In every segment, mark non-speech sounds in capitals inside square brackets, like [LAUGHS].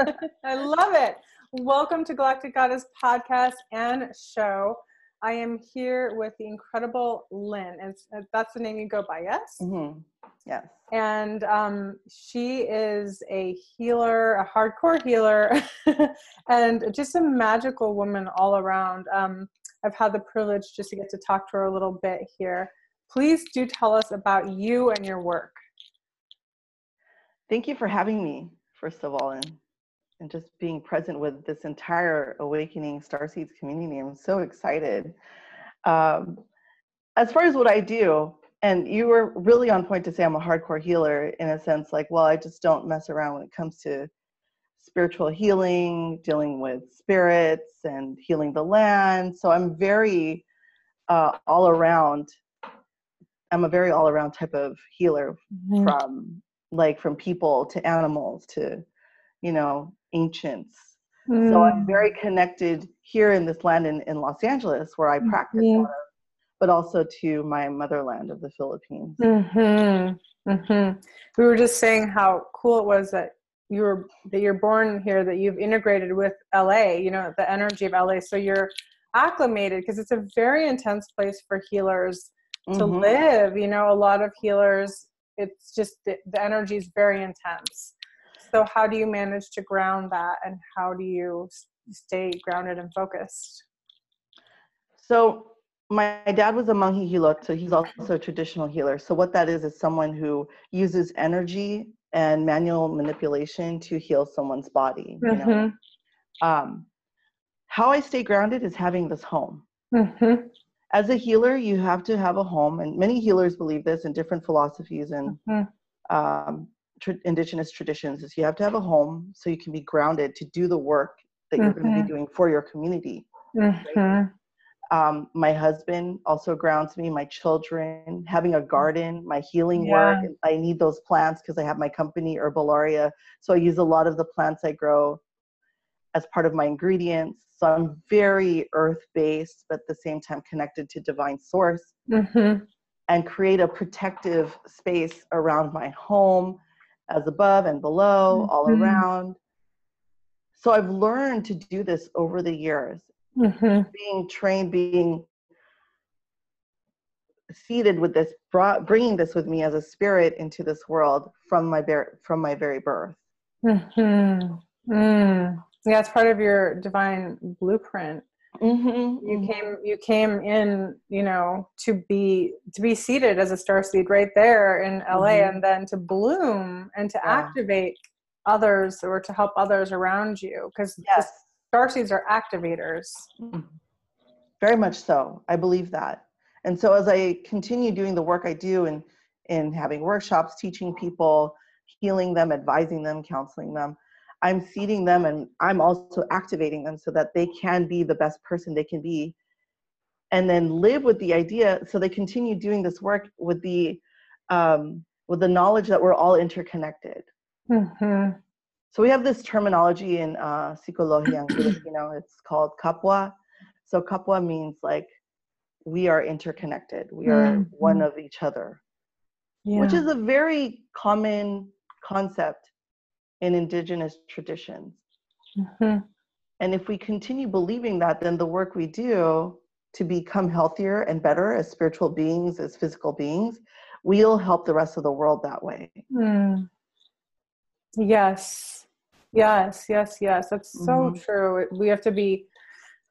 [LAUGHS] I love it. Welcome to Galactic Goddess podcast and show. I am here with the incredible Lynn. It's, that's the name you go by, yes? Mm-hmm. Yes. And um, she is a healer, a hardcore healer, [LAUGHS] and just a magical woman all around. Um, I've had the privilege just to get to talk to her a little bit here. Please do tell us about you and your work. Thank you for having me, first of all, and and just being present with this entire Awakening Starseeds community. I'm so excited. Um, as far as what I do, and you were really on point to say I'm a hardcore healer in a sense, like, well, I just don't mess around when it comes to spiritual healing, dealing with spirits, and healing the land. So I'm very uh, all around. I'm a very all around type of healer mm-hmm. from like from people to animals to you know ancients. Mm. So I'm mm. very connected here in this land in, in Los Angeles where I practice mm-hmm. but also to my motherland of the Philippines. Mm-hmm. Mm-hmm. We were just saying how cool it was that you were that you're born here, that you've integrated with LA, you know, the energy of LA. So you're acclimated because it's a very intense place for healers to mm-hmm. live. You know, a lot of healers, it's just the, the energy is very intense so how do you manage to ground that and how do you stay grounded and focused so my dad was a manghihilot, so he's also a traditional healer. So what that is is someone who uses energy and manual manipulation to heal someone's body. You mm-hmm. know? um, how I stay grounded is having this home. Mm-hmm. As a healer, you have to have a home, and many healers believe this in different philosophies and mm-hmm. um, tra- indigenous traditions is you have to have a home so you can be grounded to do the work that you're mm-hmm. going to be doing for your community. Mm-hmm. Right? Um, my husband also grounds me, my children, having a garden, my healing yeah. work. I need those plants because I have my company, Herbalaria. So I use a lot of the plants I grow as part of my ingredients. So I'm very earth based, but at the same time connected to divine source mm-hmm. and create a protective space around my home as above and below, mm-hmm. all around. So I've learned to do this over the years, mm-hmm. being trained, being seated with this, brought, bringing this with me as a spirit into this world from my from my very birth. Mm-hmm. Mm. Yeah, it's part of your divine blueprint mm-hmm, you mm-hmm. came you came in you know to be to be seated as a star seed right there in la mm-hmm. and then to bloom and to yeah. activate others or to help others around you because yes. star seeds are activators mm-hmm. very much so i believe that and so as i continue doing the work i do and in having workshops teaching people healing them advising them counseling them I'm seeding them and I'm also activating them so that they can be the best person they can be and then live with the idea so they continue doing this work with the um, with the knowledge that we're all interconnected mm-hmm. so we have this terminology in uh, Sikolohiyang Pilipino it's called kapwa so kapwa means like we are interconnected we are mm-hmm. one of each other yeah. which is a very common concept in indigenous traditions. Mm-hmm. And if we continue believing that, then the work we do to become healthier and better as spiritual beings, as physical beings, we'll help the rest of the world that way. Mm. Yes, yes, yes, yes. That's so mm-hmm. true. We have to be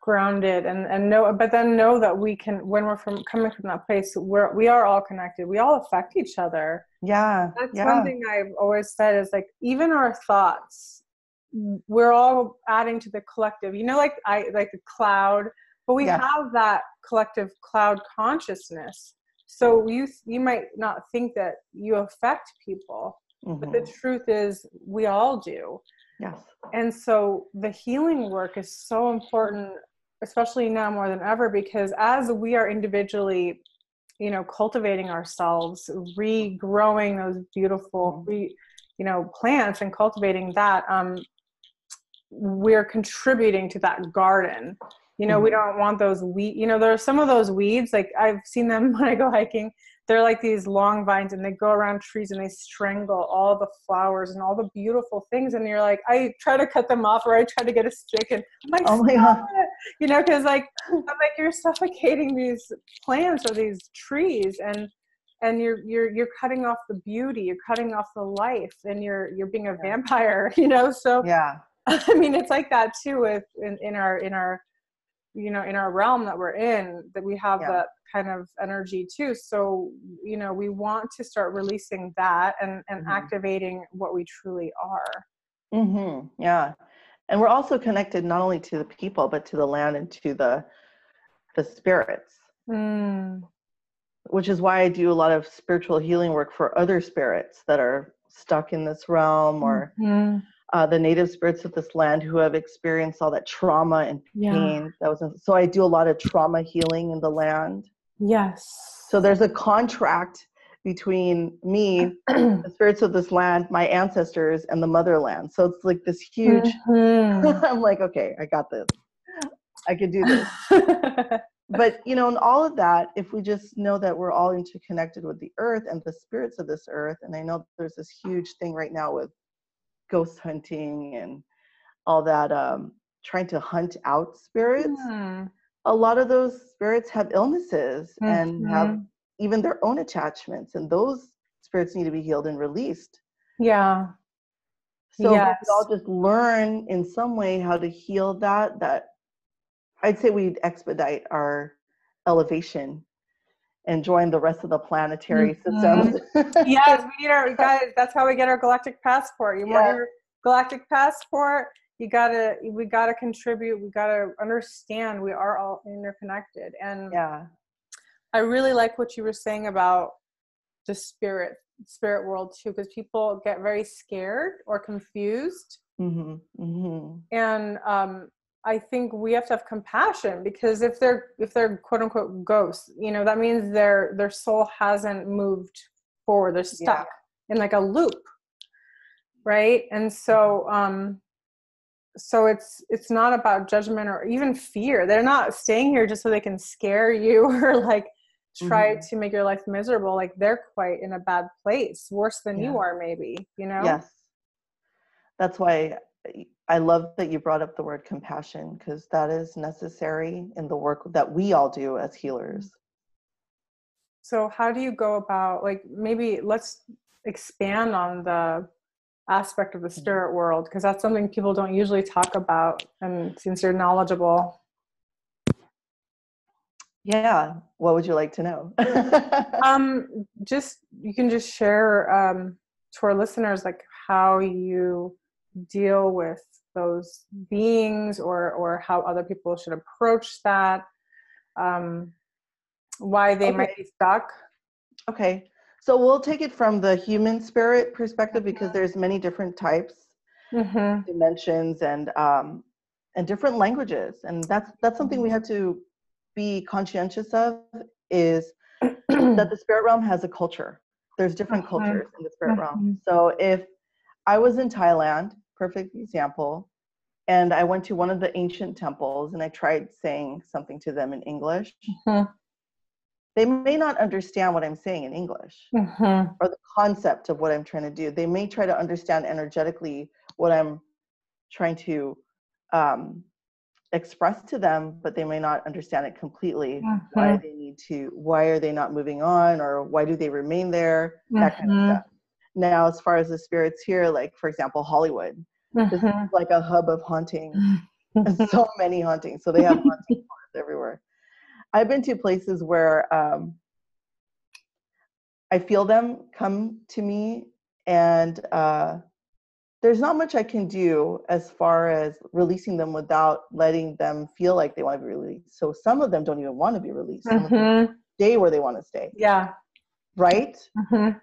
grounded and and know but then know that we can when we're from coming from that place we're we are all connected we all affect each other yeah that's yeah. one thing i've always said is like even our thoughts we're all adding to the collective you know like i like a cloud but we have that collective cloud consciousness so you you might not think that you affect people mm-hmm. but the mm-hmm. truth is we all do Yes. And so the healing work is so important especially now more than ever because as we are individually you know cultivating ourselves regrowing those beautiful mm-hmm. re, you know plants and cultivating that um we're contributing to that garden you know mm-hmm. we don't want those weed you know there are some of those weeds like i've seen them [LAUGHS] when i go hiking they're like these long vines and they go around trees and they strangle all the flowers and all the beautiful things and you're like i try to cut them off or i try to get a stick and i'm like oh my God. You know because like i'm like you're suffocating these plants or these trees and and you're you're you're cutting off the beauty you're cutting off the life and you're you're being a vampire [LAUGHS] you know so yeah i mean it's like that too with in, in our in our you know in our realm that we're in that we have yeah. that kind of energy too so you know we want to start releasing that and and mm-hmm. activating what we truly are mm-hmm. yeah and we're also connected not only to the people but to the land and to the the spirits mm. which is why i do a lot of spiritual healing work for other spirits that are stuck in this realm or mm-hmm uh, the native spirits of this land who have experienced all that trauma and pain. Yeah. That was so I do a lot of trauma healing in the land. Yes. So there's a contract between me, [CLEARS THROAT] the spirits of this land, my ancestors, and the motherland. So it's like this huge. Mm-hmm. [LAUGHS] I'm like, okay, I got this. I could do this. [LAUGHS] but you know, and all of that, if we just know that we're all interconnected with the earth and the spirits of this earth, and I know there's this huge thing right now with ghost hunting and all that um, trying to hunt out spirits mm. a lot of those spirits have illnesses mm-hmm. and have mm-hmm. Even their own attachments and those spirits need to be healed and released yeah so yes. we all just learn in some way how to heal that that i'd say we'd expedite our elevation and join the rest of the planetary mm-hmm. systems. [LAUGHS] yes, we need our [LAUGHS] guys. That's how we get our galactic passport. You want your galactic passport? You gotta. We gotta contribute. We gotta understand. We are all interconnected. And yeah, I really like what you were saying about the spirit spirit world too, because people get very scared or confused. Mm-hmm. Mm-hmm. And um, I think we have to have compassion because if they're if they're quote unquote ghosts, you know, that means their their soul hasn't moved forward. They're stuck yeah. in like a loop. Right? And so mm-hmm. um so it's it's not about judgment or even fear. They're not staying here just so they can scare you [LAUGHS] or like try mm-hmm. to make your life miserable. Like they're quite in a bad place, worse than yeah. you are maybe, you know? Yes. That's why I love that you brought up the word compassion because that is necessary in the work that we all do as healers. So, how do you go about, like, maybe let's expand on the aspect of the mm-hmm. spirit world because that's something people don't usually talk about. And since you're knowledgeable, yeah, what would you like to know? [LAUGHS] um, just you can just share um, to our listeners like how you deal with those beings or or how other people should approach that um, why they okay. might be stuck okay so we'll take it from the human spirit perspective because mm-hmm. there's many different types mm-hmm. dimensions and um, and different languages and that's that's something we mm-hmm. have to be conscientious of is that the spirit realm has a culture there's different mm-hmm. cultures in the spirit realm mm-hmm. so if I was in Thailand, perfect example, and I went to one of the ancient temples and I tried saying something to them in English. Mm-hmm. They may not understand what I'm saying in English mm-hmm. or the concept of what I'm trying to do. They may try to understand energetically what I'm trying to um, express to them, but they may not understand it completely. Mm-hmm. Why they need to, why are they not moving on, or why do they remain there? That kind of mm-hmm. stuff. Now, as far as the spirits here, like for example, Hollywood, mm-hmm. this is mm-hmm. like a hub of haunting. [LAUGHS] so many hauntings. So they have haunting [LAUGHS] everywhere. I've been to places where um, I feel them come to me, and uh, there's not much I can do as far as releasing them without letting them feel like they want to be released. So some of them don't even want to be released. Mm-hmm. stay where they want to stay. Yeah. Right? Mm-hmm.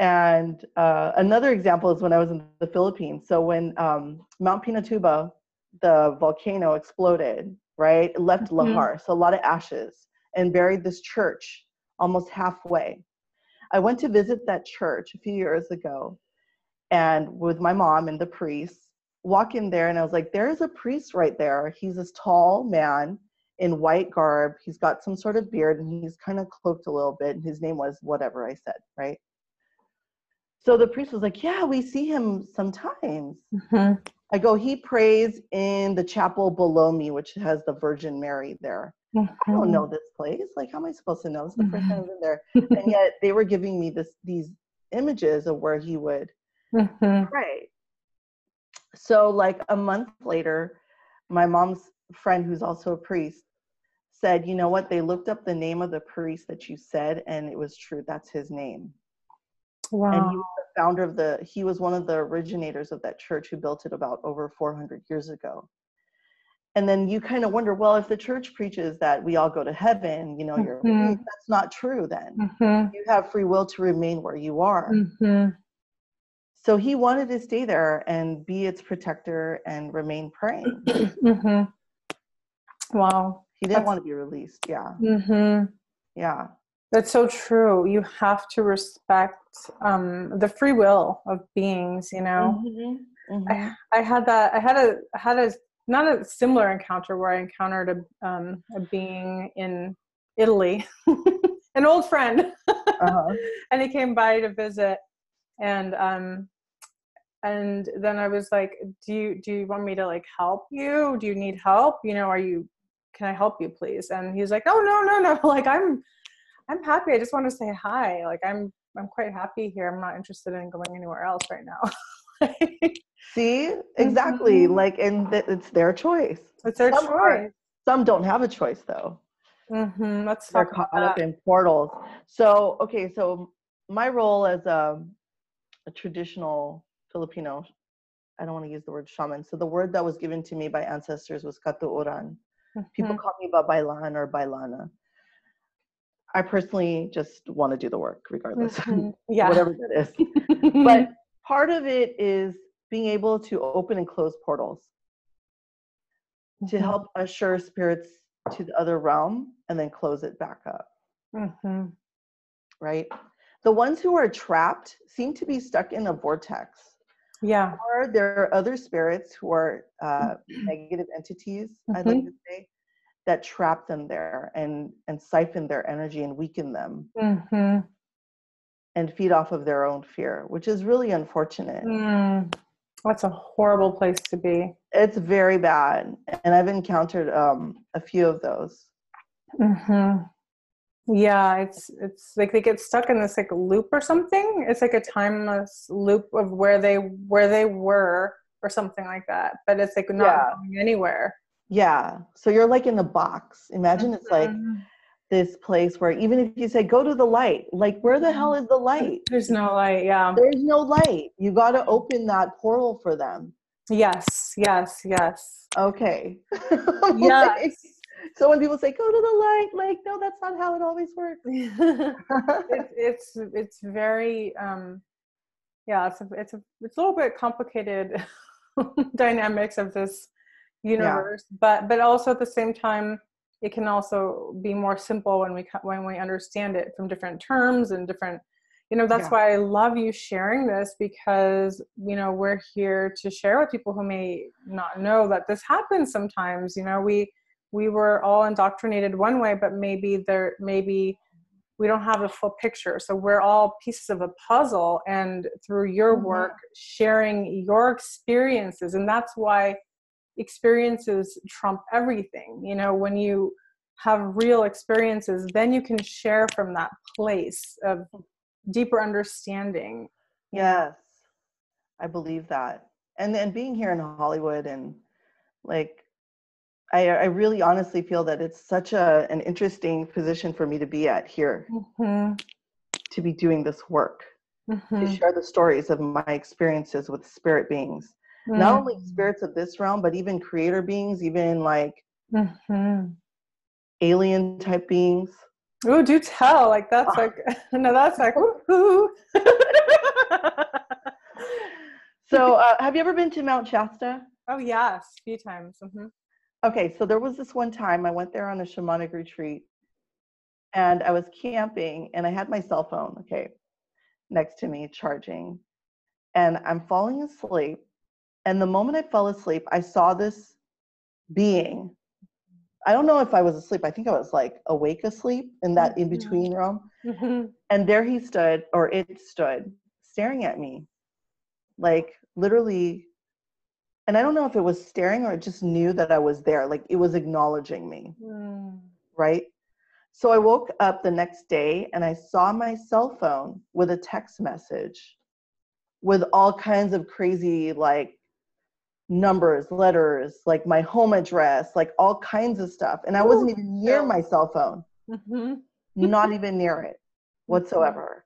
And uh, another example is when I was in the Philippines. So when um, Mount Pinatubo, the volcano exploded, right? It left mm-hmm. Lahar, so a lot of ashes, and buried this church almost halfway. I went to visit that church a few years ago, and with my mom and the priest, walk in there, and I was like, "There is a priest right there. He's this tall man, in white garb. He's got some sort of beard and he's kind of cloaked a little bit. And his name was whatever I said, right? So the priest was like, Yeah, we see him sometimes. Mm-hmm. I go, He prays in the chapel below me, which has the Virgin Mary there. I don't Mm-hmm. know this place. Like, how am I supposed to know? This is the first time I've been there. And yet they were giving me this these images of where he would Mm-hmm. pray. So, like a month later, my mom's friend, who's also a priest, said, You know what? They looked up the name of the priest that you said, and it was true. That's his name. Wow. And he was the founder of the, he was one of the originators of that church who built it about over 400 years ago. And then you kind of wonder, well, if the church preaches that we all go to heaven, you know, you're, Mhm. that's not true then. Mm-hmm. You have free will to remain where you are. Mm-hmm. So he wanted to stay there and be its protector and remain praying. [CLEARS THROAT] Mm-hmm. Wow. He didn't That's- want to be released. Yeah. Mm-hmm. Yeah. That's so true. You have to respect um, the free will of beings. You know, Mhm. I, Mhm. I had that. I had a I had a not a similar encounter where I encountered a um, a being in Italy, [LAUGHS] an old friend, Uh-huh. [LAUGHS] and he came by to visit, and um, and then I was like, "Do you do you want me to like help you? Do you need help? You know, are you? Can I help you, please?" And he's like, "Oh no, no, no! [LAUGHS] Like I'm, I'm happy. I just want to say hi. Like I'm, I'm quite happy here. I'm not interested in going anywhere else right now." [LAUGHS] See, [LAUGHS] exactly. Mhm. Like, and th- it's their choice. it's their Some are- choice. Some don't have a choice though. Mm-hmm. Let's They're talk caught about up in portals. So, okay, so my role as a, a traditional Filipino, I don't want to use the word shaman. So the word that was given to me by ancestors was katuoran. People Mhm. call me Babaylan or Bailana. I personally just want to do the work regardless, Mhm. [LAUGHS] Yeah. whatever that is. [LAUGHS] But part of it is being able to open and close portals to Mhm. help usher spirits to the other realm and then close it back up, Mhm. right? The ones who are trapped seem to be stuck in a vortex. Yeah. Or there are other spirits who are uh, [CLEARS THROAT] negative entities, I'd like to say, that trap them there and, and siphon their energy and weaken them Mm-hmm. and feed off of their own fear, which is really unfortunate. Mm. That's a horrible place to be. It's very bad. And I've encountered um, a few of those. Mm-hmm. Yeah, it's it's like they get stuck in this like loop or something. It's like a timeless loop of where they where they were or something like that. But it's like not Yeah. going anywhere. Yeah. So you're like in a box. Imagine it's like Mhm. this place where even if you say go to the light, like where the hell is the light? there's no light. Yeah. There's no light. You got to open that portal for them. Yes. Yes. Yes. Okay. [LAUGHS] Yes. So when people say go to the light, like no, that's not how it always works. [LAUGHS] it, it's it's very um yeah it's a, it's a it's a little bit complicated [LAUGHS] dynamics of this universe but but also at the same time it can also be more simple when we when we understand it from different terms and different you know that's Yeah. why i love you sharing this because you know we're here to share with people who may not know that this happens sometimes you know we we were all indoctrinated one way but maybe there maybe we don't have a full picture. So we're all pieces of a puzzle and through your Mhm. work sharing your experiences and that's why experiences trump everything. You know when you have real experiences then you can share from that place of deeper understanding. Yes, I believe that. And then being here in Hollywood and like, I, I really honestly feel that it's such a an interesting position for me to be at here hmm to be doing this work hmm to share the stories of my experiences with spirit beings not only spirits of this realm but even creator beings even like hmm alien type beings Oh, do tell. Like that's Ah. like [LAUGHS] no, that's like woohoo. [LAUGHS] so uh, have you ever been to mount shasta oh yes, a few times. hmm okay so there was this one time i went there on a shamanic retreat and i was camping and i had my cell phone okay next to me charging and i'm falling asleep and the moment i fell asleep i saw this being I don't know if I was asleep. I think I was like awake asleep in that in between realm. Mm-hmm. And there he stood, or it stood, staring at me, like literally. And I don't know if it was staring or it just knew that I was there. Like it was acknowledging me, Mm. right? So I woke up the next day and I saw my cell phone with a text message with all kinds of crazy, like numbers, letters, like my home address, like all kinds of stuff. And I wasn't even near my cell phone, Mm-hmm. not [LAUGHS] even near it whatsoever.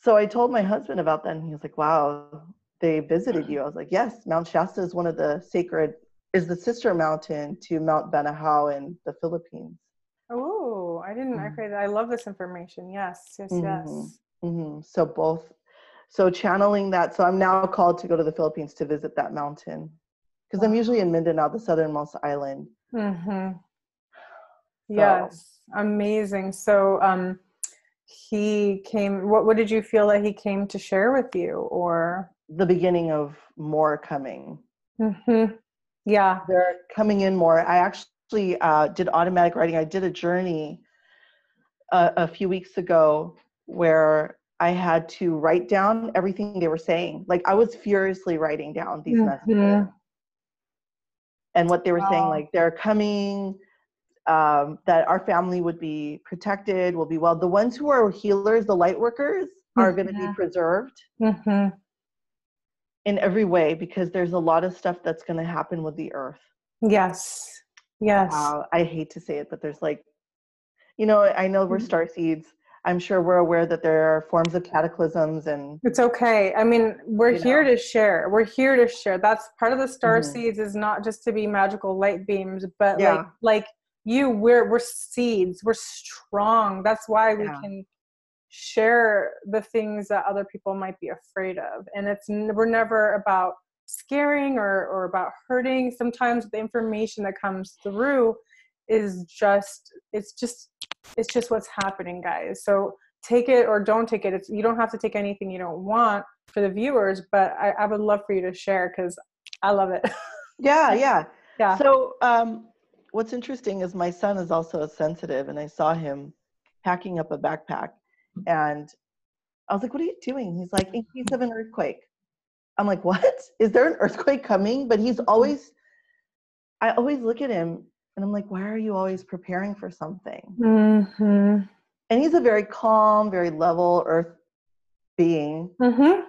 So I told my husband about that and he was like, wow, they visited you. I was like, yes, Mount Shasta is one of the sacred, is the sister mountain to Mount Banahao in the Philippines. Oh, I didn't. Mhm. Okay, I love this information. Yes, yes, Mhm. yes. hmm So both, so channeling that. So I'm now called to go to the Philippines to visit that mountain because I'm usually in Mindanao, the southernmost island. Mm-hmm. So- Yes, amazing. So, um, he came. What What did you feel that he came to share with you, or? The beginning of more coming. Mm-hmm. Yeah. They're coming in more. I actually uh, did automatic writing. I did a journey a, a few weeks ago where I had to write down everything they were saying. Like I was furiously writing down these messages. Mhm. and what they were saying like they're coming um, that our family would be protected will be well the ones who are healers the light workers are going to be Mhm. preserved Mhm. In every way because there's a lot of stuff that's going to happen with the earth Yes. Yes. uh, i hate to say it but there's like you know i know we're Mhm. star seeds i'm sure we're aware that there are forms of cataclysms and It's okay. I mean, we're here know. to share. We're here to share. That's part of the star Mhm. seeds is not just to be magical light beams, but like like you, we're we're seeds. We're strong. That's why we Yeah. can share the things that other people might be afraid of. And it's we're never about scaring or or about hurting. Sometimes the information that comes through is just it's just it's just what's happening, guys. So take it or don't take it. It's you don't have to take anything you don't want for the viewers, but I, I would love for you to share because I love it. yeah [LAUGHS] yeah yeah. So, um, what's interesting is my son is also sensitive, and I saw him packing up a backpack, and I was like, "What are you doing?" He's like, "In case of an earthquake." I'm like, "What? Is there an earthquake coming?" But he's always, I always look at him, and I'm like, "Why are you always preparing for something?" hmm And he's a very calm, very level earth being, hmm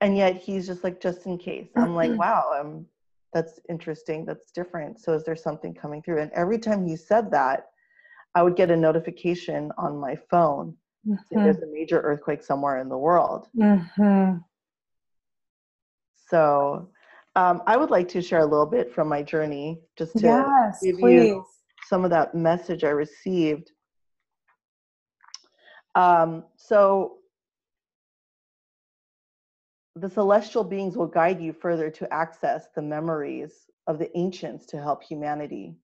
and yet he's just like, "Just in case." I'm like, "Wow, um, that's interesting. That's different." So, is there something coming through? And every time he said that. I would get a notification on my phone saying there's a major earthquake somewhere in the world. hmm So um, I would like to share a little bit from my journey just to Yes, give please. you some of that message I received. Um, so the celestial beings will guide you further to access the memories of the ancients to help humanity.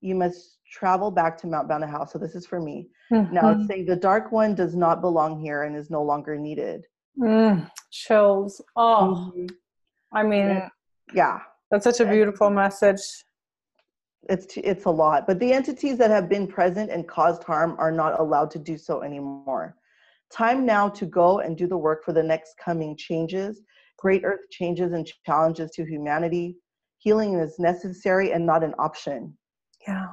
You must travel back to Mount Banahao. So this is for me. Now it's saying the dark one does not belong here and is no longer needed. Mm, chills. Oh, Mhm. I mean, Yeah. That's such a beautiful message. it's it's a lot. But the entities that have been present and caused harm are not allowed to do so anymore. Time now to go and do the work for the next coming changes, great earth changes and challenges to humanity. Healing is necessary and not an option. Yeah.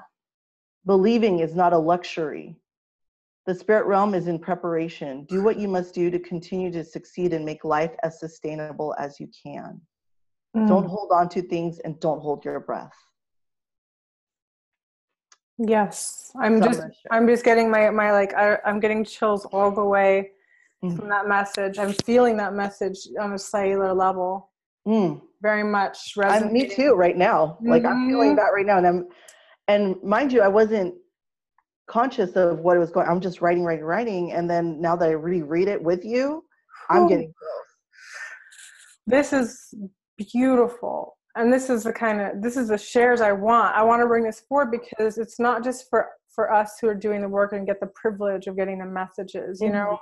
Believing is not a luxury. The spirit realm is in preparation. Do what you must do to continue to succeed and make life as sustainable as you can. Don't Mm, hold on to things and don't hold your breath. yes. I'm So just. I'm just getting my my like I, I'm getting chills all the way Mhm. from that message. I'm feeling that message on a cellular level. Mm. Very much I'm, resonating. me too right now like i'm feeling Mhm. that right now and i'm and mind you i wasn't conscious of what it was going i'm just writing writing writing and then now that i reread it with you i'm getting this is beautiful. And this is the kind of this is the shares i want. I want to bring this forward because it's not just for for us who are doing the work and get the privilege of getting the messages you know?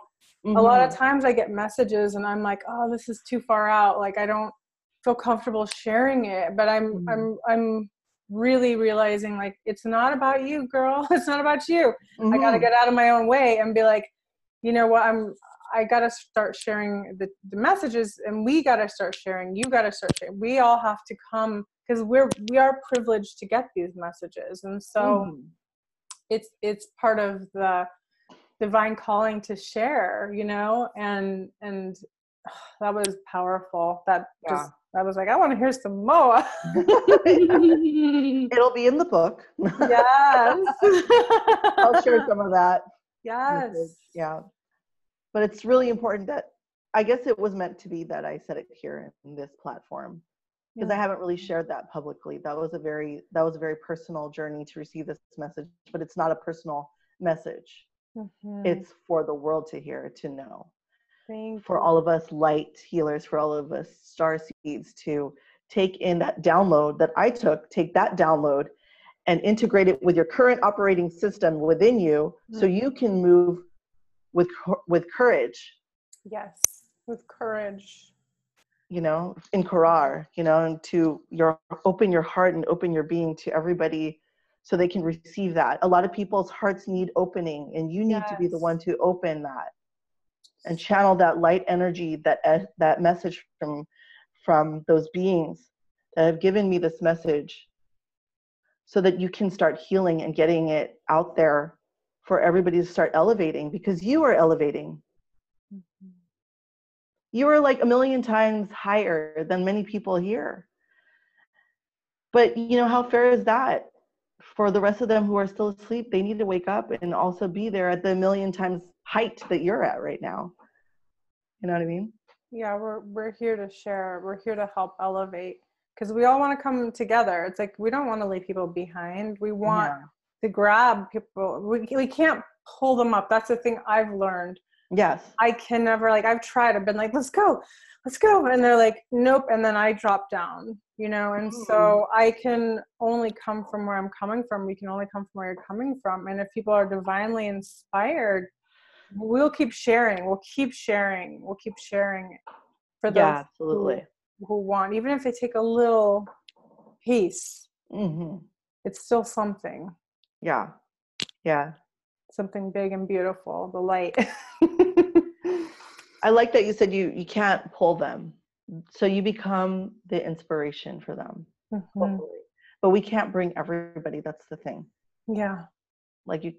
A lot of Mhm. times i get messages and i'm like oh this is too far out. Like i don't feel comfortable sharing it but i'm Mhm. i'm i'm really realizing like it's not about you, girl. [LAUGHS] It's not about you. Mhm. I got to get out of my own way and be like, you know what? I'm. I got to start sharing the, the messages, and we got to start sharing. You got to start sharing. We all have to come because we're we are privileged to get these messages, and so Mhm. it's it's part of the divine calling to share. You know, and and [SIGHS] that was powerful. That just I was like, I want to hear some more. [LAUGHS] It'll be in the book. yes. [LAUGHS] I'll share some of that. Yes. message. Yeah. But it's really important that I guess it was meant to be that I said it here in this platform because I haven't really shared that publicly. That was a very that was a very personal journey to receive this message, but it's not a personal message. Mhm. It's for the world to hear, to know. Thank For you. all of us light healers, for all of us star seeds to take in that download that I took, take that download and integrate it with your current operating system within you so mm-hmm. you can move with with courage Yes. With courage. you know in Qurar, you know and to your open your heart and open your being to everybody so they can receive that a lot of people's hearts need opening and you need to be the one to open that and channel that light energy that that message from from those beings that have given me this message so that you can start healing and getting it out there for everybody to start elevating because you are elevating. Mm-hmm. You are like a million times higher than many people here. But you know how fair is that for the rest of them who are still asleep? They need to wake up and also be there at the million times height that you're at right now you know what i mean Yeah, we're we're here to share. We're here to help elevate because we all want to come together. It's like we don't want to leave people behind. We want Yeah. to grab people. We we can't pull them up. That's the thing I've learned. yes I can never like I've tried. I've been like, let's go, let's go, and they're like, nope, and then I drop down, you know. And so mm-hmm. I can only come from where I'm coming from. We can only come from where you're coming from. And if people are divinely inspired, we'll keep sharing. We'll keep sharing. We'll keep sharing for those yeah absolutely who, who want, even if they take a little piece. hmm It's still something, yeah yeah something big and beautiful. The light. i like that you said you you can't pull them so you become the inspiration for them Mhm. but we can't bring everybody that's the thing Yeah. like you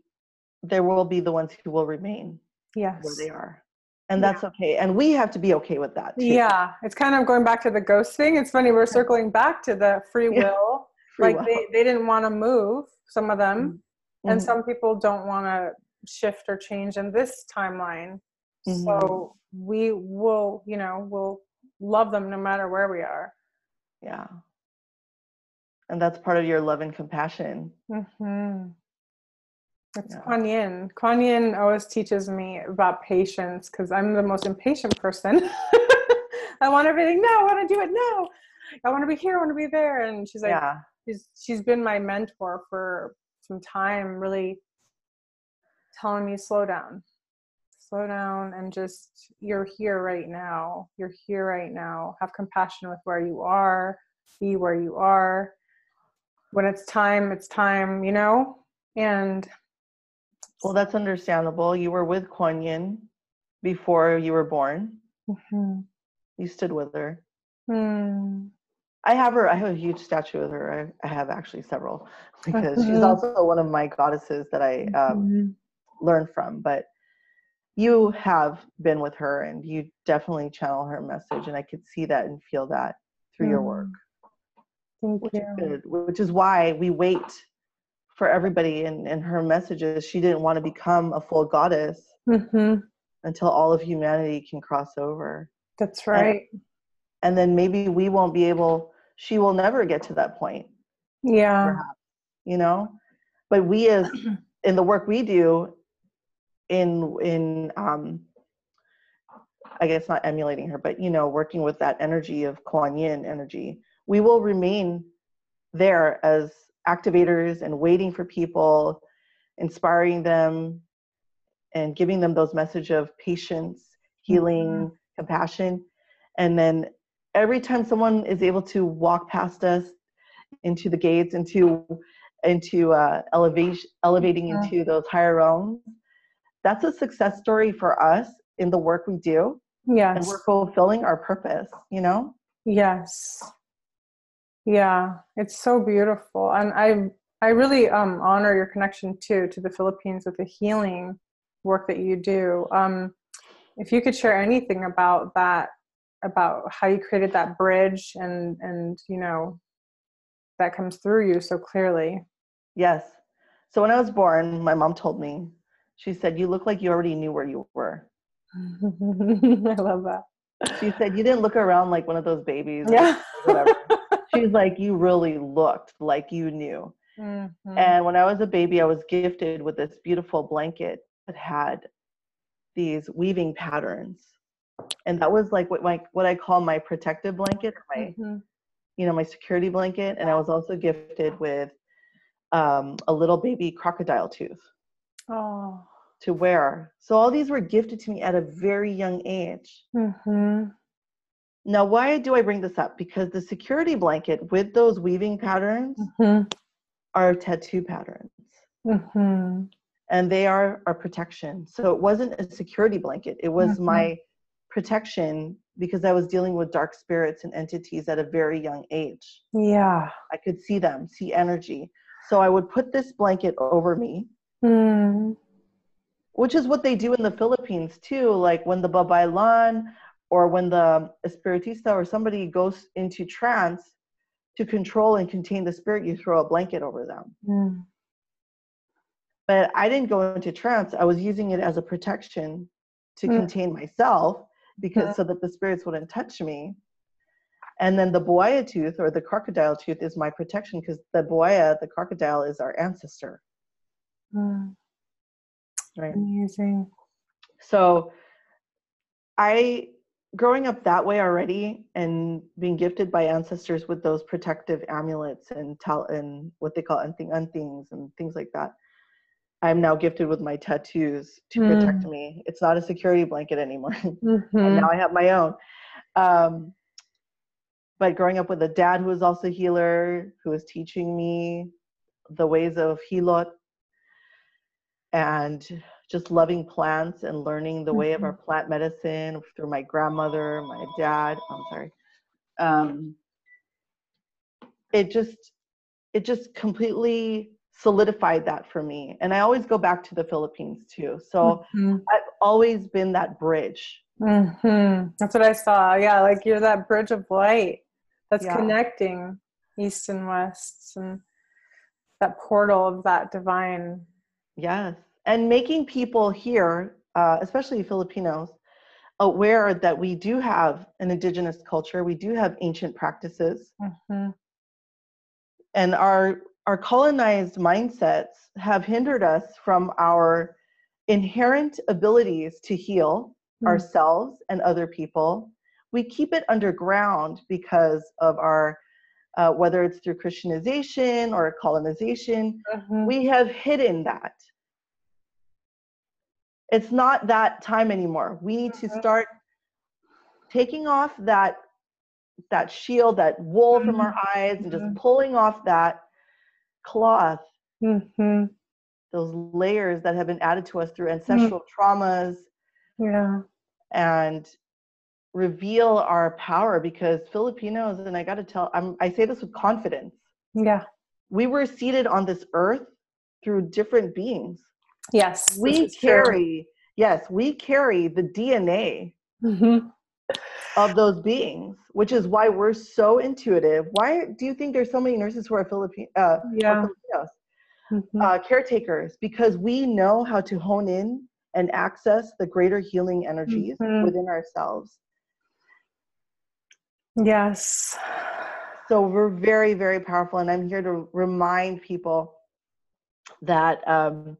there will be the ones who will remain Yes. where they are and that's okay and we have to be okay with that too. Yeah, it's kind of going back to the ghost thing. It's funny we're circling back to the free Yeah. will. [LAUGHS] Free like will. they, they didn't want to move, some of them, and Mhm. some people don't want to shift or change in this timeline. Mhm. So we will, you know, we'll love them no matter where we are. yeah and that's part of your love and compassion Mm-hmm. It's Yeah. Kuan Yin. Kuan Yin always teaches me about patience because I'm the most impatient person. [LAUGHS] I want everything now. I want to do it now. I want to be here. I want to be there. And she's like, yeah she's she's been my mentor for some time really telling me slow down slow down and just you're here right now you're here right now have compassion with where you are be where you are when it's time it's time you know and well that's understandable you were with Kuan Yin before you were born Mhm. you stood with her Hmm. I have her. I have a huge statue of her. I, I have actually several [LAUGHS] because she's Mhm. also one of my goddesses that I um, Mhm. learned from. But you have been with her, and you definitely channel her message, and I could see that and feel that through your work, thank which you is good. Which is why we wait for everybody and and her messages. She didn't want to become a full goddess hmm until all of humanity can cross over, that's right and then maybe we won't be able. She will never get to that point. yeah perhaps, you know but we as [CLEARS THROAT] in the work we do in in um i guess not emulating her but you know working with that energy of kuan yin energy we will remain there as activators and waiting for people inspiring them and giving them those message of patience healing compassion and then every time someone is able to walk past us into the gates, into into uh, elevation, elevating Yeah. into those higher realms. That's a success story for us in the work we do, and we're fulfilling our purpose. You know. Yes. Yeah, it's so beautiful. And I I really um honor your connection too to the Philippines with the healing work that you do. Um if you could share anything about that about how you created that bridge and and you know that comes through you so clearly. Yes. So when I was born, my mom told me, she said, "You look like you already knew where you were." [LAUGHS] I love that. She said, "You didn't look around like one of those babies." Yeah. whatever. She's like, "You really looked like you knew." Mhm. And when I was a baby, I was gifted with this beautiful blanket that had these weaving patterns. And that was like what my what I call my protective blanket, my Mhm. you know, my security blanket. And I was also gifted with um, a little baby crocodile tooth Oh. to wear. So all these were gifted to me at a very young age. Mhm. Now, why do I bring this up? Because the security blanket with those weaving patterns Mhm. are tattoo patterns. Mhm. and they are our protection. So it wasn't a security blanket, it was Mhm. my protection because I was dealing with dark spirits and entities at a very young age. Yeah. I could see them, see energy. So I would put this blanket over me, Mm. which is what they do in the Philippines too. Like when the Babaylan or when the Espiritista or somebody goes into trance to control and contain the spirit, you throw a blanket over them. Mm. but I didn't go into trance. I was using it as a protection to Mm. contain myself because so that the spirits wouldn't touch me. And then the buwaya tooth or the crocodile tooth is my protection because the buwaya, the crocodile, is our ancestor, Mm. right? Amazing. So I growing up that way already and being gifted by ancestors with those protective amulets and tal- and what they call anting-antings and things like that. I'm now gifted with my tattoos to protect me. It's not a security blanket anymore. [LAUGHS] and Mhm. now I have my own. Um, but growing up with a dad who was also a healer, who was teaching me the ways of Hilot and just loving plants and learning the way of our plant medicine through my grandmother, my dad. I'm sorry. Um, it just, it just completely solidified that for me. And I always go back to the Philippines too. So Mhm. I've always been that bridge. Mhm. That's what I saw. Yeah, like you're that bridge of light that's Yeah. connecting east and west and that portal of that divine. Yes. And making people here, uh, especially Filipinos, aware that we do have an indigenous culture, we do have ancient practices, Mhm. and our our colonized mindsets have hindered us from our inherent abilities to heal Mm. ourselves and other people. We keep it underground because of our, uh, whether it's through Christianization or colonization, Mhm. we have hidden that. It's not that time anymore. We need to Mhm. start taking off that that shield, that wool from our eyes, and just Mhm. pulling off that cloth, Mhm. those layers that have been added to us through ancestral traumas, Yeah. and reveal our power. Because Filipinos, and I got to tell, I'm, I say this with confidence. Yeah. We were seated on this earth through different beings. Yes. we is true. carry yes we carry the dna Mhm. of those beings which is why we're so intuitive why do you think there's so many nurses who are Philippi- uh, Yeah. filipinos Mhm. uh, caretakers because we know how to hone in and access the greater healing energies Mhm. within ourselves Yes. so we're very very powerful and i'm here to remind people that um,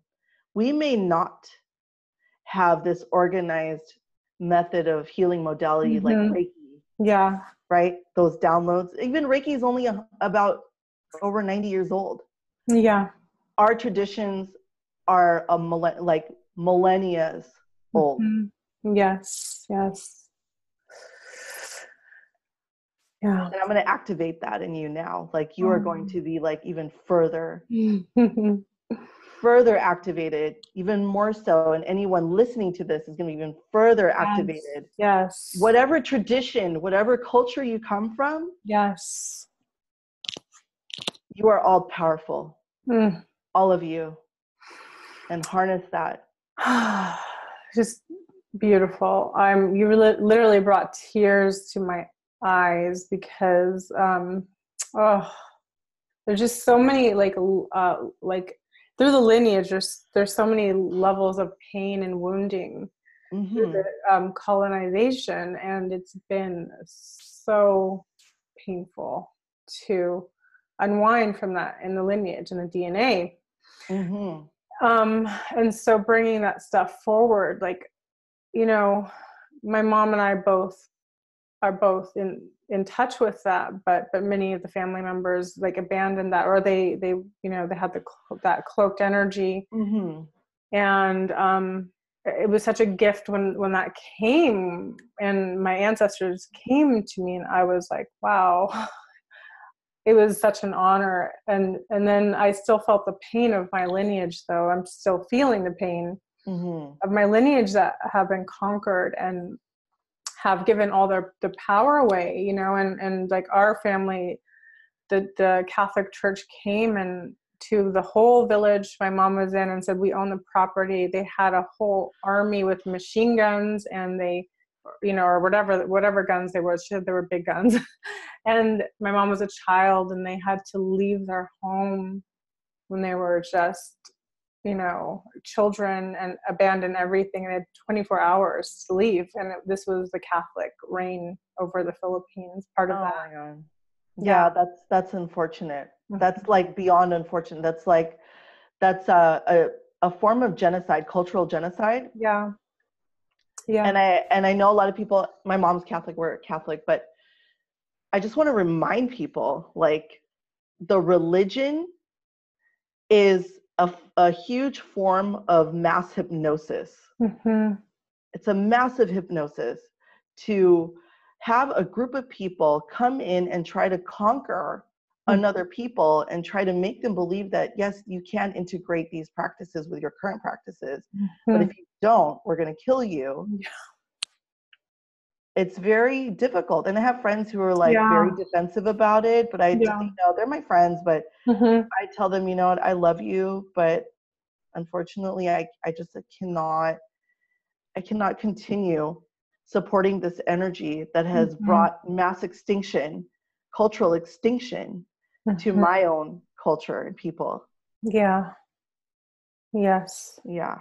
we may not have this organized method of healing modality like Mhm. reiki Yeah. right those downloads even reiki is only a, about over 90 years old Yeah. our traditions are a millen- like millennia's old Mhm. Yes. Yes. Yeah. And I'm going to activate that in you now. Like you are going Mm. to be like even further, [LAUGHS] further activated, even more so. And anyone listening to this is going to be even further activated. yes. Whatever tradition, whatever culture you come from, Yes. you are all powerful, Mm. all of you. And harness that. [SIGHS] Just beautiful. I'm you li- literally brought tears to my eyes because um oh there's just so many like uh like through the lineage there's there's so many levels of pain and wounding through Mhm. the um, colonization and it's been so painful to unwind from that in the lineage and the DNA Mhm. um and so bringing that stuff forward like you know my mom and i both are both in in touch with that but but many of the family members like abandoned that or they they you know they had the clo- that cloaked energy Mhm. and um it was such a gift when when that came and my ancestors came to me and i was like wow [LAUGHS] it was such an honor and and then i still felt the pain of my lineage though i'm still feeling the pain Mhm. of my lineage that have been conquered and have given all their the power away you know and and like our family the the catholic church came and to the whole village my mom was in and said we own the property. They had a whole army with machine guns and they you know or whatever whatever guns they were she said they were big guns. [LAUGHS] And my mom was a child and they had to leave their home when they were just you know children and abandon everything and had 24 hours to leave and it, this was the catholic reign over the philippines part of Oh that. Yeah. Yeah, that's that's unfortunate. Mhm. That's like beyond unfortunate. That's like that's a, a a form of genocide, cultural genocide. yeah yeah And I and I know a lot of people. My mom's Catholic. We're Catholic, but I just want to remind people like the religion is a, a huge form of mass hypnosis. Mhm. it's a massive hypnosis to have a group of people come in and try to conquer Mhm. another people and try to make them believe that yes you can integrate these practices with your current practices but Mhm. if you don't we're going to kill you Yeah. It's very difficult and i have friends who are like very defensive about it but i Yeah. you know they're my friends but Mhm. I tell them, you know what, I love you, but unfortunately, I, I just cannot, I cannot continue supporting this energy that has Mhm. brought mass extinction, cultural extinction to Mhm. my own culture and people. yeah yes Yeah.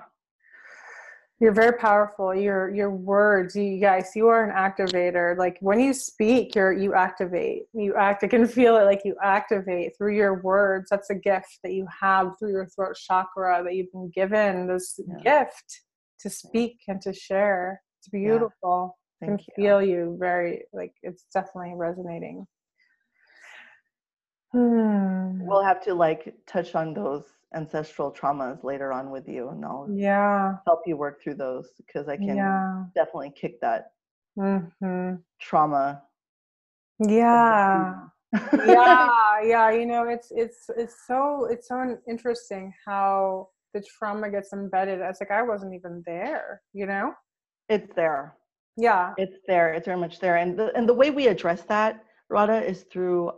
You're very powerful. Your your words, you guys, you are an activator. Like when you speak, you're you activate. You act. I can feel it. Like you activate through your words. That's a gift that you have through your throat chakra that you've been given. This Yeah. gift to speak and to share. It's beautiful. I can Thank you. feel you very like it's definitely resonating. Hmm. [SIGHS] We'll have to like touch on those ancestral traumas later on with you and I'll yeah. help you work through those because I can Yeah. definitely kick that hmm trauma. Yeah. [LAUGHS] yeah yeah you know it's it's it's so it's so interesting how the trauma gets embedded it's like i wasn't even there you know it's there. yeah It's there. It's very much there. And the, and the way we address that, Radha, is through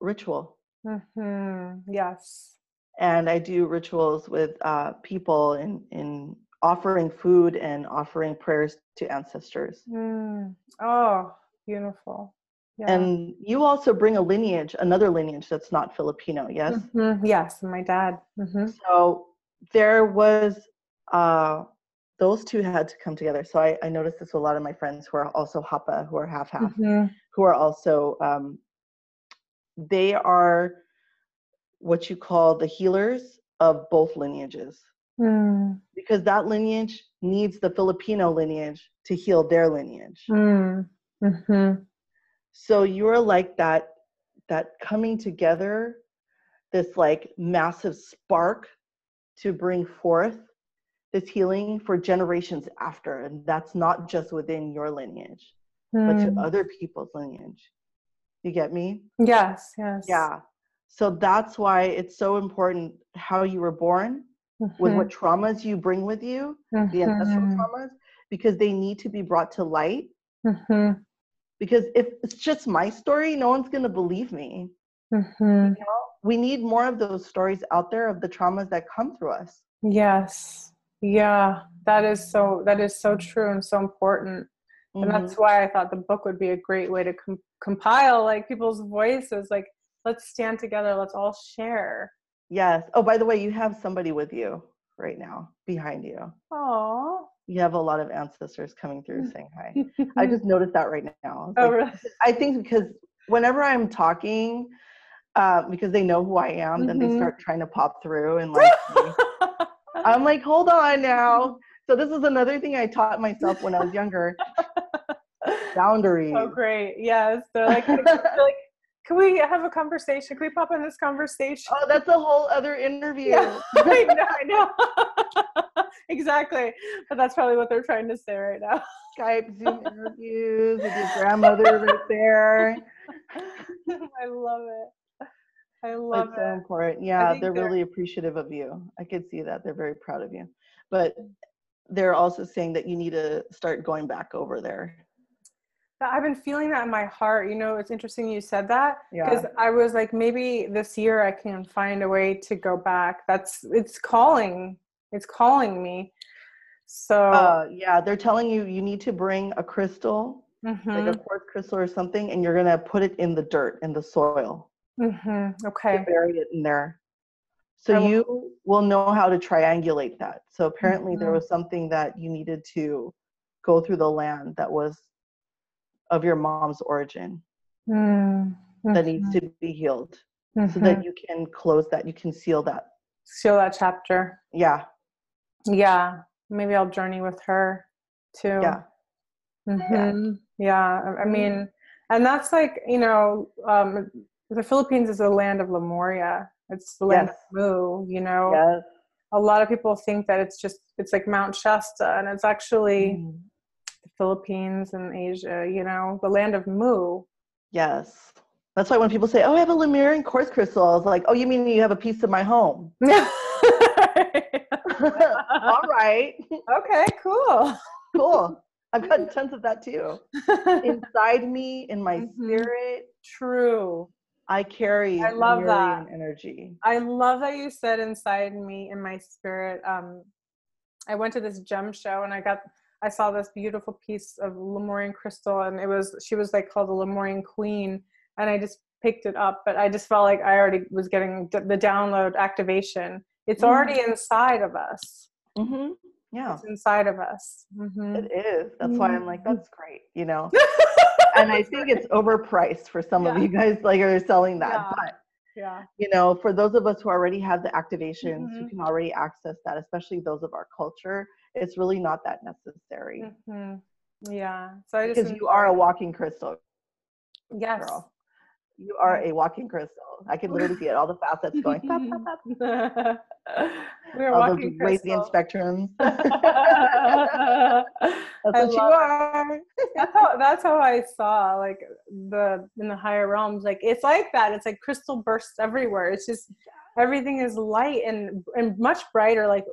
ritual. mm-hmm. yes And I do rituals with uh, people in, in offering food and offering prayers to ancestors. mm. oh beautiful yeah And you also bring a lineage, another lineage that's not Filipino, yes? Mhm. yes my dad hmm So there was, uh, those two had to come together. So I, I noticed this with a lot of my friends who are also Hapa, who are half half. hmm who are also um, they are what you call the healers of both lineages mm. because that lineage needs the filipino lineage to heal their lineage Mm. hmm so you're like that that coming together this like massive spark to bring forth this healing for generations after and that's not just within your lineage but to Mm. other people's lineage You get me? Yes, yes. Yeah. So that's why it's so important how you were born, with Mhm, what traumas you bring with you, the ancestral mhm, traumas, because they need to be brought to light. mhm, Because if it's just my story, no one's going to believe me. mhm. We need more of those stories out there of the traumas that come through us. Yes. Yeah. That is so that is so true and so important. And that's why I thought the book would be a great way to com- compile like people's voices like let's stand together, let's all share. Yes. Oh, by the way, you have somebody with you right now behind you. Oh. You have a lot of ancestors coming through [LAUGHS] saying hi. I just [LAUGHS] noticed that right now. It's Oh, like- really? I think because whenever I'm talking, uh, because they know who I am, then they start trying to pop through and like, [LAUGHS] I'm like, hold on now. So this is another thing I taught myself when I was younger. Boundaries. oh, great. Yes. They're like, they're like, can we have a conversation? Can we pop in this conversation? Oh, that's a whole other interview. Yeah, [LAUGHS] [LAUGHS] I know, I know. [LAUGHS] exactly. But that's probably what they're trying to say right now. Skype Zoom interviews with your grandmother right there. I love it. I love It's so important. Yeah, they're they're- really appreciative of you. I could see that. They're very proud of you. But they're also saying that you need to start going back over there. I've been feeling that in my heart. You know, it's interesting you said that Yeah. because I was like, maybe this year I can find a way to go back. That's it's calling. It's calling me. So, Uh, yeah, they're telling you you need to bring a crystal, mhm, like a quartz crystal or something, and you're gonna put it in the dirt, in the soil, mhm, to okay. bury it in there. So will- you will know how to triangulate that. So apparently there Mhm. was something that you needed to go through the land that was of your mom's origin Mm, that needs to be healed, so mhm. that you can close that, you can seal that. seal that chapter. Yeah, Yeah, maybe I'll journey with her too. yeah, Mhm. Yeah. I- I mean, and that's like, you know, um, the Philippines is a land of Lemuria. It's the land Yes. of Mu, you know. yes. A lot of people think that it's just, it's like Mount Shasta, and it's actually Mhm. Philippines and Asia, you know, the land of Mu. Yes. That's why when people say, "Oh, I have a Lemurian quartz crystal," I was like, "Oh, you mean you have a piece of my home?" [LAUGHS] All right, okay, cool. cool. I've got tons of that too. Inside me, in my Mhm. spirit, True. I carry I love that. Energy. I love that you said inside me in my spirit. Um, I went to this gem show and I got I saw this beautiful piece of Lemurian crystal and it was she was like called the Lemurian Queen and I just picked it up, but I just felt like I already was getting d- the download activation. It's Mhm. already inside of us. hmm Yeah, It's inside of us. Mhm. it is. That's why I'm like, that's great, you know. [LAUGHS] and I think it's overpriced for some of you guys, like are selling that. Yeah. But yeah. you know, for those of us who already have the activations, who Mhm. can already access that, especially those of our culture, it's really not that necessary Mhm. Yeah. So I just because you are a walking crystal, yes. girl. You are a walking crystal. I can literally see it, all the facets going. pop, pop, pop, [LAUGHS] we are all walking radiant crystal. spectrums. [LAUGHS] [LAUGHS] That's what you are. that's how that's how I saw like the in the higher realms. Like it's like that. It's like crystal bursts everywhere. It's just everything is light and and much brighter. Like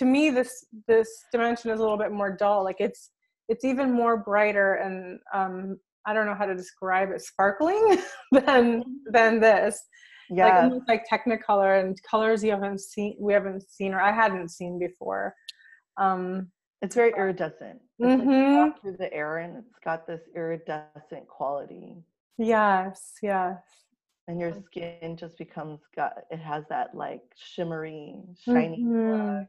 to me, this this dimension is a little bit more dull. Like it's it's even more brighter and um I don't know how to describe it, sparkling [LAUGHS] than than this. Like Yeah. almost like Technicolor and colors you haven't seen we haven't seen or I hadn't seen before. Um it's very iridescent. It's like mhm. walk through the air and it's got this iridescent quality. Yes, yes. And your skin just becomes got it has that like shimmery, shiny Mhm.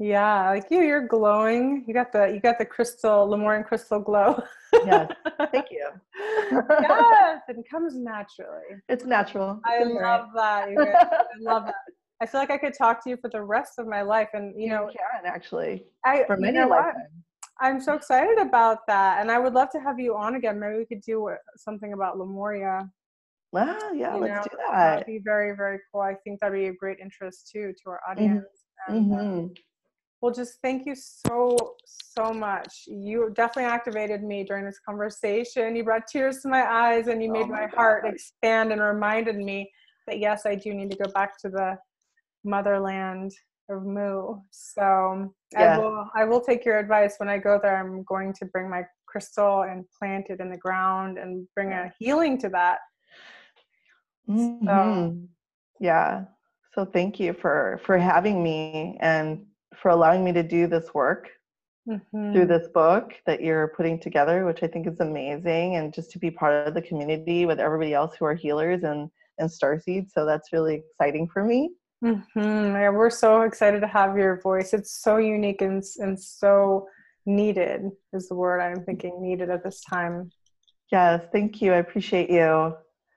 Yeah, like you, you're glowing. You got the you got the crystal Lemurian crystal glow. Yes. Thank you. [LAUGHS] yes, it comes naturally. It's natural. I It's love that. [LAUGHS] I love that. I feel like I could talk to you for the rest of my life, and you know, Karen, actually I for you many know what? lifetimes. I'm so excited about that, and I would love to have you on again. Maybe we could do something about Lemuria. Well, yeah, you let's know, do that. That'd be very, very cool. I think that'd be a great interest too to our audience. And, uh, hmm Well, just thank you so, so much. You definitely activated me during this conversation. You brought tears to my eyes and you made oh my, my heart expand and reminded me that yes, I do need to go back to the motherland of Mu. So yeah. I will I will take your advice when I go there. I'm going to bring my crystal and plant it in the ground and bring a healing to that. Mm-hmm. So yeah. So thank you for for having me and for allowing me to do this work mm-hmm. through this book that you're putting together, which I think is amazing, and just to be part of the community with everybody else who are healers and and starseed. So that's really exciting for me. Mm-hmm. Yeah, we're so excited to have your voice. It's so unique and and so needed is the word I'm thinking needed at this time. Yes, thank you. I appreciate you.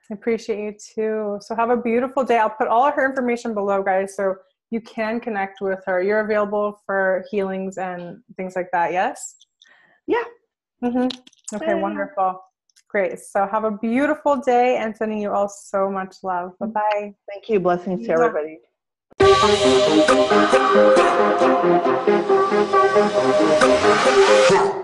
I appreciate you too. So have a beautiful day. I'll put all her information below, guys, so you can connect with her. You're available for healings and things like that, yes? Yeah. Mm-hmm. Okay, wonderful. Great. So have a beautiful day and sending you all so much love. Mm-hmm. Bye bye. Thank you. Blessings to everybody. [LAUGHS]